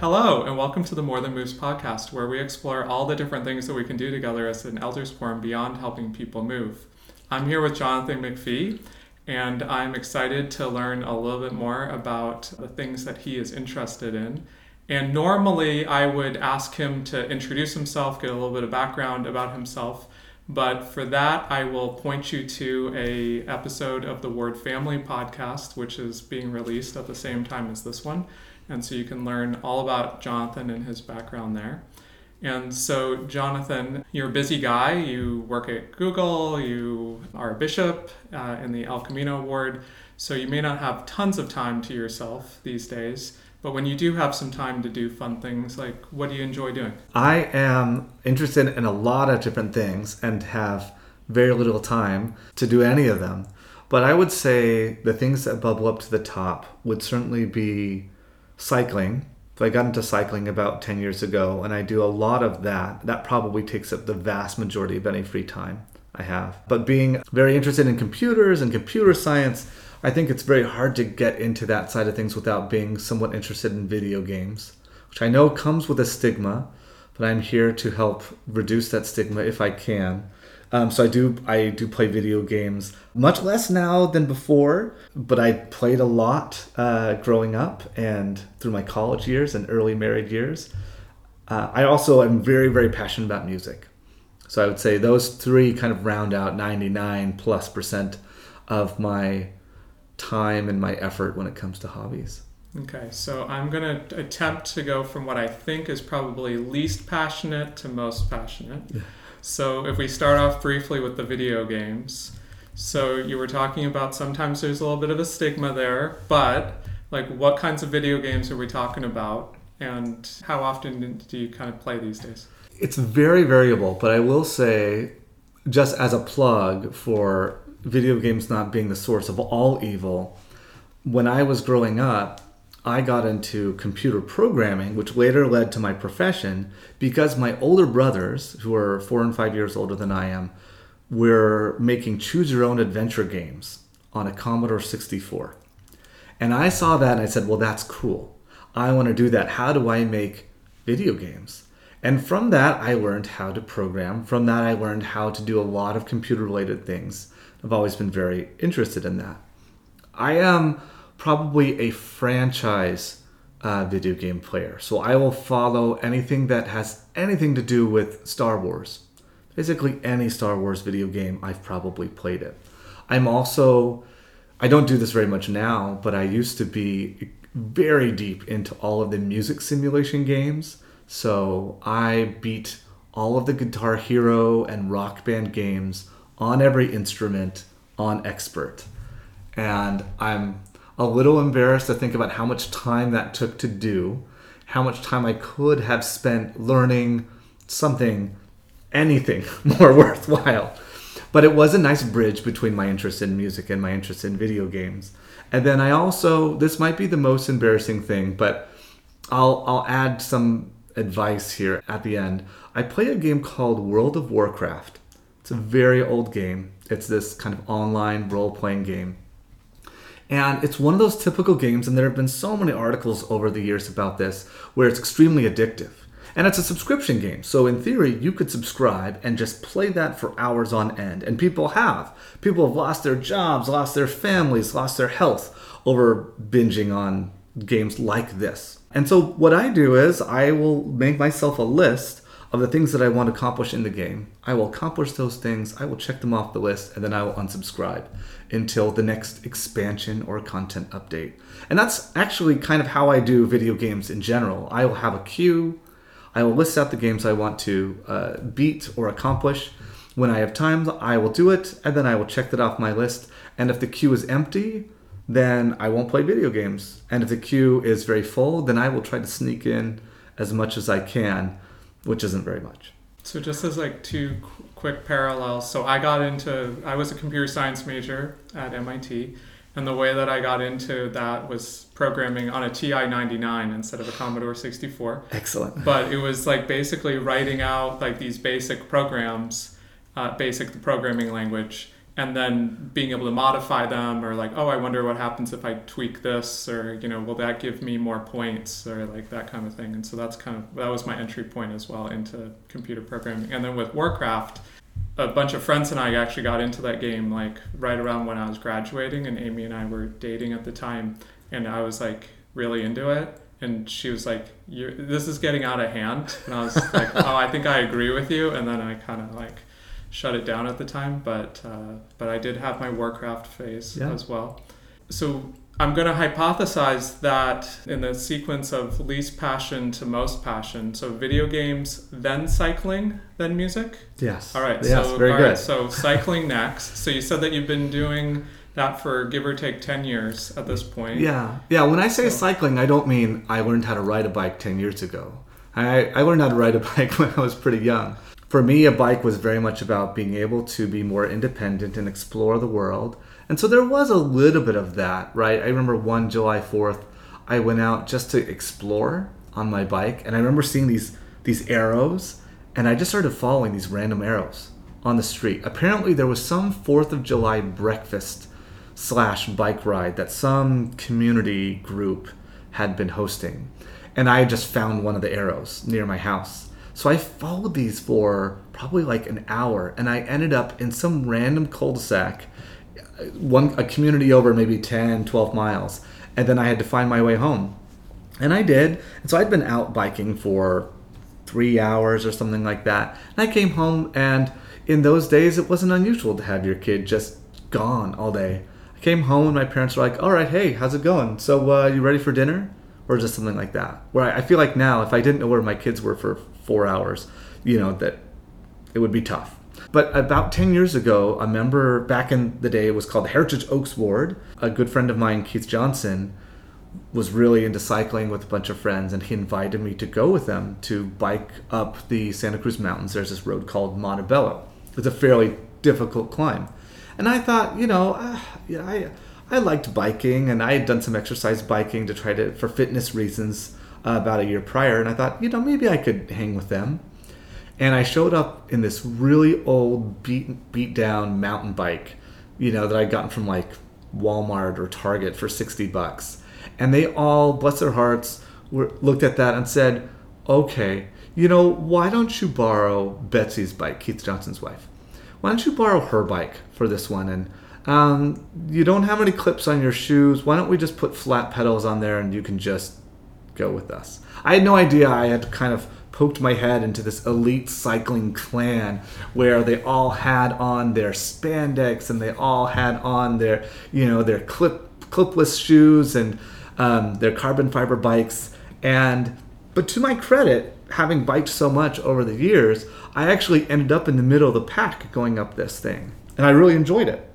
Hello, and welcome to the More Than Moves podcast, where we explore all the different things that we can do together as an elders quorum beyond helping people move. I'm here with Jonathan McPhee, and I'm excited to learn a little bit more about the things that he is interested in. And normally I would ask him to introduce himself, get a little bit of background about himself. But for that, I will point you to a episode of the Ward Family podcast, which is being released at the same time as this one and so you can learn all about Jonathan and his background there. And so, Jonathan, you're a busy guy. You work at Google, you are a bishop uh, in the El Camino Ward, so you may not have tons of time to yourself these days. But when you do have some time to do fun things, like what do you enjoy doing? I am interested in a lot of different things and have very little time to do any of them. But I would say the things that bubble up to the top would certainly be cycling. So I got into cycling about 10 years ago and I do a lot of that. That probably takes up the vast majority of any free time I have. But being very interested in computers and computer science, I think it's very hard to get into that side of things without being somewhat interested in video games, which I know comes with a stigma, but I'm here to help reduce that stigma if I can. Um, so I do I do play video games much less now than before, but I played a lot uh, growing up and through my college years and early married years. Uh, I also am very very passionate about music, so I would say those three kind of round out 99 plus percent of my time and my effort when it comes to hobbies. Okay, so I'm going to attempt to go from what I think is probably least passionate to most passionate. So if we start off briefly with the video games. So you were talking about sometimes there's a little bit of a stigma there, but like what kinds of video games are we talking about and how often do you kind of play these days? It's very variable, but I will say just as a plug for video games not being the source of all evil, when I was growing up, I got into computer programming, which later led to my profession because my older brothers, who are four and five years older than I am, were making choose your own adventure games on a Commodore 64. And I saw that and I said, well, that's cool. I want to do that. How do I make video games? And from that, I learned how to program. From that, I learned how to do a lot of computer related things. I've always been very interested in that. I am probably a franchise uh, video game player. So I will follow anything that has anything to do with Star Wars. Basically, any Star Wars video game, I've probably played it. I'm also, I don't do this very much now, but I used to be very deep into all of the music simulation games. So I beat all of the Guitar Hero and Rock Band games on every instrument on Expert. And I'm a little embarrassed to think about how much time that took to do, how much time I could have spent learning something, anything more worthwhile. But it was a nice bridge between my interest in music and my interest in video games. And then I also, this might be the most embarrassing thing, but I'll, I'll add some advice here at the end. I play a game called World of Warcraft. It's a very old game. It's this kind of online role playing game. And it's one of those typical games, and there have been so many articles over the years about this, where it's extremely addictive. And it's a subscription game, so in theory, you could subscribe and just play that for hours on end. And people have. People have lost their jobs, lost their families, lost their health over binging on games like this. And so, what I do is I will make myself a list of the things that I want to accomplish in the game. I will accomplish those things, I will check them off the list, and then I will unsubscribe until the next expansion or content update. And that's actually kind of how I do video games in general. I will have a queue, I will list out the games I want to uh, beat or accomplish. When I have time, I will do it, and then I will check that off my list. And if the queue is empty, then I won't play video games. And if the queue is very full, then I will try to sneak in as much as I can, which isn't very much. So just as like two qu- quick parallels, so I got into I was a computer science major at MIT, and the way that I got into that was programming on a TI-99 instead of a Commodore 64. Excellent. But it was like basically writing out like these basic programs, uh, basic programming language, and then being able to modify them or like oh i wonder what happens if i tweak this or you know will that give me more points or like that kind of thing. And so that's kind of that was my entry point as well into computer programming. And then with warcraft a bunch of friends and i actually got into that game like right around when i was graduating and amy and i were dating at the time. And i was like really into it. And she was like this is getting out of hand. And i was like oh i think i agree with you. And then i kind of like shut it down at the time, but uh, but I did have my Warcraft phase yeah. as well. So I'm going to hypothesize that in the sequence of least passion to most passion, so video games, then cycling, then music. Yes. All right. Yes, so, very all good. Right, so cycling next. So you said that you've been doing that for give or take 10 years at this point. Yeah. Yeah. When I say so. cycling, I don't mean I learned how to ride a bike 10 years ago. I, I learned how to ride a bike when I was pretty young for me, a bike was very much about being able to be more independent and explore the world. And so there was a little bit of that, right? I remember one July 4th, I went out just to explore on my bike. And I remember seeing these, these arrows, and I just started following these random arrows on the street. Apparently, there was some 4th of July breakfast slash bike ride that some community group had been hosting. And I just found one of the arrows near my house so I followed these for probably like an hour, and I ended up in some random cul-de-sac, one a community over maybe 10, 12 miles, and then I had to find my way home. And I did. And so I'd been out biking for three hours or something like that. And I came home, and in those days, it wasn't unusual to have your kid just gone all day. I came home, and my parents were like, "All right, hey, how's it going? So, uh, you ready for dinner?" Or just something like that. Where I feel like now, if I didn't know where my kids were for four hours, you know, that it would be tough. But about 10 years ago, a member back in the day, was called the Heritage Oaks Ward. A good friend of mine, Keith Johnson, was really into cycling with a bunch of friends, and he invited me to go with them to bike up the Santa Cruz Mountains. There's this road called Montebello. It's a fairly difficult climb. And I thought, you know, uh, yeah, I, I liked biking, and I had done some exercise biking to try to, for fitness reasons uh, about a year prior, and I thought, you know, maybe I could hang with them. And I showed up in this really old, beat beat down mountain bike, you know, that I'd gotten from like Walmart or Target for sixty bucks. And they all, bless their hearts, were, looked at that and said, "Okay, you know, why don't you borrow Betsy's bike, Keith Johnson's wife? Why don't you borrow her bike for this one and um, you don't have any clips on your shoes. Why don't we just put flat pedals on there and you can just go with us. I had no idea I had kind of poked my head into this elite cycling clan where they all had on their spandex and they all had on their, you know, their clip clipless shoes and um, their carbon fiber bikes. And but to my credit, having biked so much over the years, I actually ended up in the middle of the pack going up this thing, and I really enjoyed it.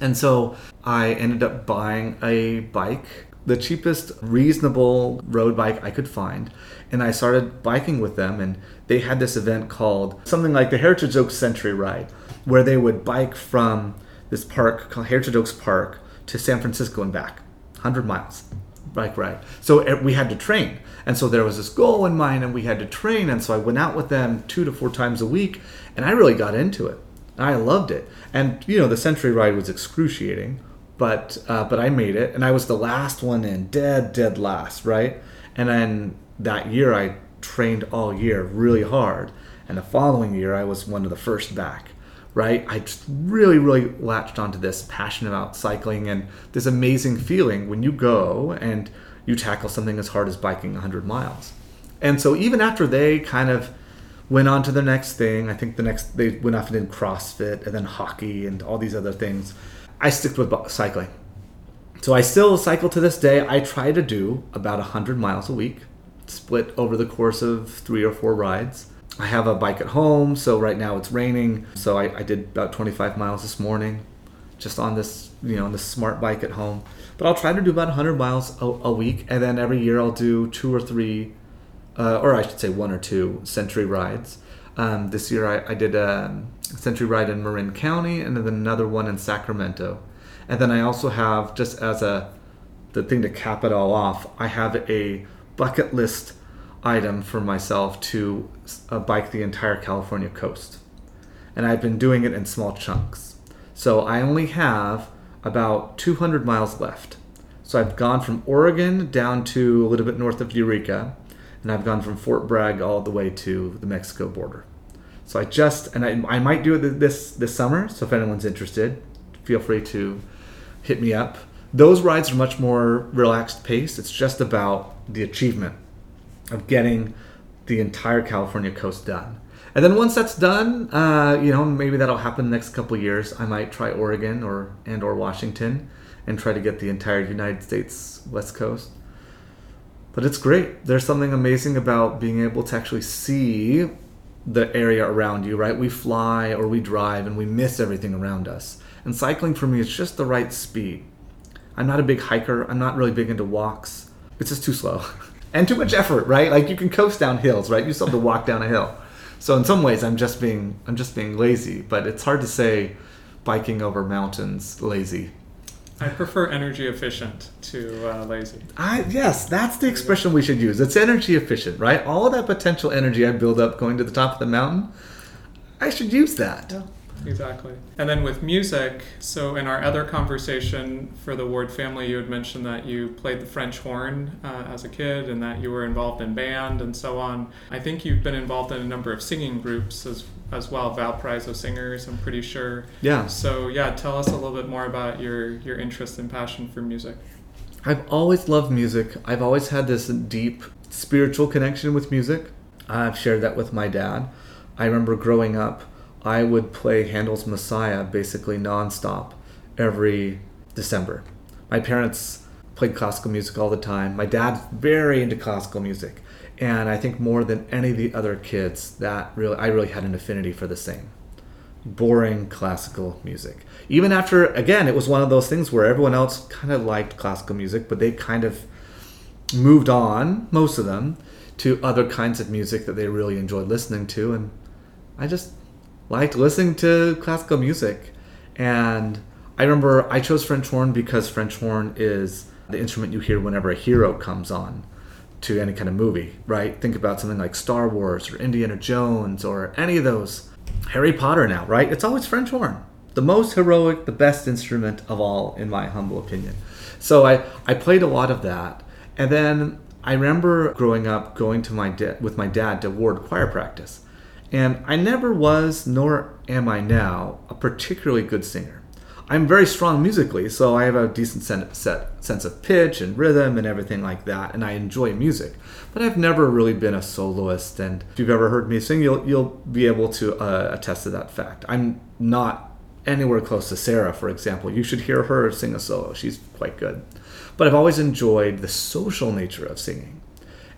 And so I ended up buying a bike the cheapest reasonable road bike I could find. And I started biking with them and they had this event called something like the Heritage Oaks Century Ride where they would bike from this park called Heritage Oaks Park to San Francisco and back 100 miles bike ride. So we had to train. And so there was this goal in mind and we had to train. And so I went out with them two to four times a week and I really got into it. I loved it. And you know the century ride was excruciating but uh, but I made it, and I was the last one in, dead dead last, right? And then that year I trained all year really hard, and the following year I was one of the first back, right? I just really really latched onto this passion about cycling and this amazing feeling when you go and you tackle something as hard as biking 100 miles. And so even after they kind of went on to the next thing, I think the next they went off and did CrossFit and then hockey and all these other things I stick with cycling. So I still cycle to this day. I try to do about 100 miles a week, split over the course of three or four rides. I have a bike at home, so right now it's raining. So I, I did about 25 miles this morning, just on this, you know, on this smart bike at home. But I'll try to do about 100 miles a, a week, and then every year I'll do two or three, uh, or I should say one or two century rides. Um, this year I, I did a century ride in Marin County and then another one in Sacramento. And then I also have, just as a the thing to cap it all off, I have a bucket list item for myself to uh, bike the entire California coast. And I've been doing it in small chunks. So I only have about 200 miles left. So I've gone from Oregon down to a little bit north of Eureka, and I've gone from Fort Bragg all the way to the Mexico border. So I just, and I, I might do it this this summer. So if anyone's interested, feel free to hit me up. Those rides are much more relaxed pace. It's just about the achievement of getting the entire California coast done. And then once that's done, uh, you know, maybe that'll happen next couple years. I might try Oregon or and or Washington and try to get the entire United States West Coast. But it's great. There's something amazing about being able to actually see the area around you, right? We fly or we drive and we miss everything around us. And cycling for me is just the right speed. I'm not a big hiker. I'm not really big into walks. It's just too slow and too much effort, right? Like you can coast down hills, right? You still have to walk down a hill. So in some ways, I'm just being I'm just being lazy. But it's hard to say biking over mountains lazy. I prefer energy efficient to uh, lazy. I yes, that's the expression we should use. It's energy efficient, right? All of that potential energy I build up going to the top of the mountain, I should use that. Yeah exactly. And then with music, so in our other conversation for the Ward family, you had mentioned that you played the French horn uh, as a kid and that you were involved in band and so on. I think you've been involved in a number of singing groups as as well, Valparaiso Singers, I'm pretty sure. Yeah. So yeah, tell us a little bit more about your your interest and passion for music. I've always loved music. I've always had this deep spiritual connection with music. I've shared that with my dad. I remember growing up I would play Handel's Messiah basically nonstop every December. My parents played classical music all the time. My dad's very into classical music, and I think more than any of the other kids, that really I really had an affinity for the same. Boring classical music. Even after again, it was one of those things where everyone else kind of liked classical music, but they kind of moved on, most of them, to other kinds of music that they really enjoyed listening to, and I just liked listening to classical music. And I remember I chose French horn because French horn is the instrument you hear whenever a hero comes on to any kind of movie, right? Think about something like Star Wars or Indiana Jones or any of those. Harry Potter now, right? It's always French horn. The most heroic, the best instrument of all, in my humble opinion. So I, I played a lot of that. And then I remember growing up going to my da- with my dad to ward choir practice. And I never was, nor am I now, a particularly good singer. I'm very strong musically, so I have a decent set, set, sense of pitch and rhythm and everything like that, and I enjoy music. But I've never really been a soloist, and if you've ever heard me sing, you'll you'll be able to uh, attest to that fact. I'm not anywhere close to Sarah, for example. You should hear her sing a solo; she's quite good. But I've always enjoyed the social nature of singing.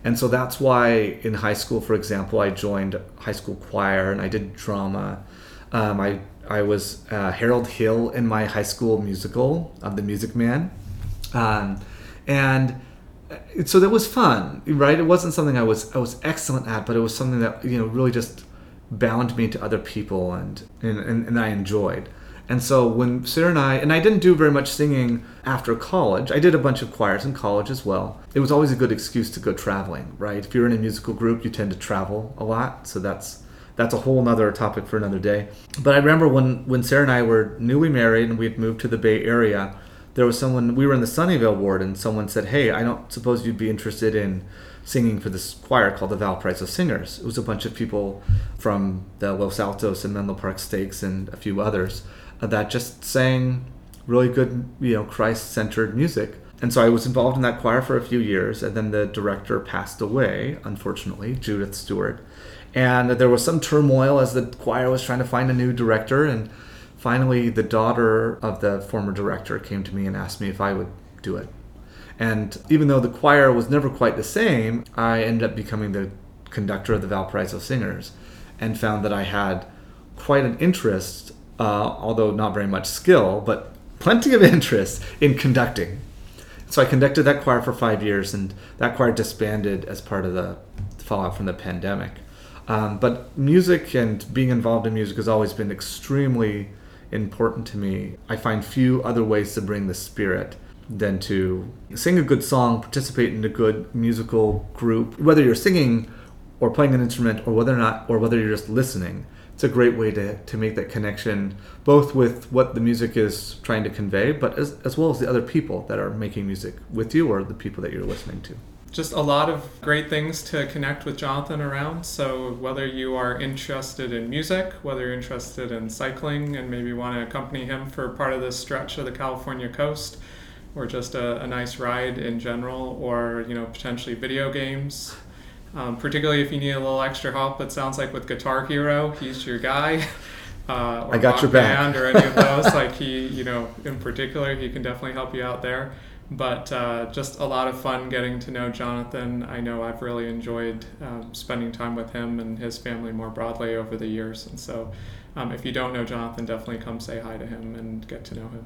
And so that's why in high school, for example, I joined high school choir and I did drama. Um, I I was uh, Harold Hill in my high school musical of The Music Man, um, and uh, so that was fun, right? It wasn't something I was I was excellent at, but it was something that you know really just bound me to other people and and, and, and I enjoyed. And so when Sarah and I, and I didn't do very much singing after college, I did a bunch of choirs in college as well. It was always a good excuse to go traveling, right? If you're in a musical group, you tend to travel a lot. So that's that's a whole nother topic for another day. But I remember when, when Sarah and I were newly married and we had moved to the Bay Area, there was someone, we were in the Sunnyvale ward, and someone said, Hey, I don't suppose you'd be interested in singing for this choir called the Valparaiso Singers. It was a bunch of people from the Los Altos and Menlo Park Stakes and a few others that just sang really good, you know, Christ-centered music. And so I was involved in that choir for a few years, and then the director passed away, unfortunately, Judith Stewart. And there was some turmoil as the choir was trying to find a new director. And finally, the daughter of the former director came to me and asked me if I would do it. And even though the choir was never quite the same, I ended up becoming the conductor of the Valparaiso Singers and found that I had quite an interest uh, although not very much skill, but plenty of interest in conducting. So I conducted that choir for five years, and that choir disbanded as part of the fallout from the pandemic. Um, but music and being involved in music has always been extremely important to me. I find few other ways to bring the spirit than to sing a good song, participate in a good musical group, whether you're singing or playing an instrument or whether or not or whether you're just listening it's a great way to, to make that connection, both with what the music is trying to convey, but as, as well as the other people that are making music with you or the people that you're listening to. Just a lot of great things to connect with Jonathan around. So, whether you are interested in music, whether you're interested in cycling and maybe want to accompany him for part of this stretch of the California coast, or just a, a nice ride in general, or you know potentially video games, um, particularly if you need a little extra help. It sounds like with Guitar Hero, he's your guy. Uh, or I got Rock your back. Band or any of those. like he, you know, in particular, he can definitely help you out there. But uh, just a lot of fun getting to know Jonathan. I know I've really enjoyed um, spending time with him and his family more broadly over the years. And so, um, if you don't know Jonathan, definitely come say hi to him and get to know him.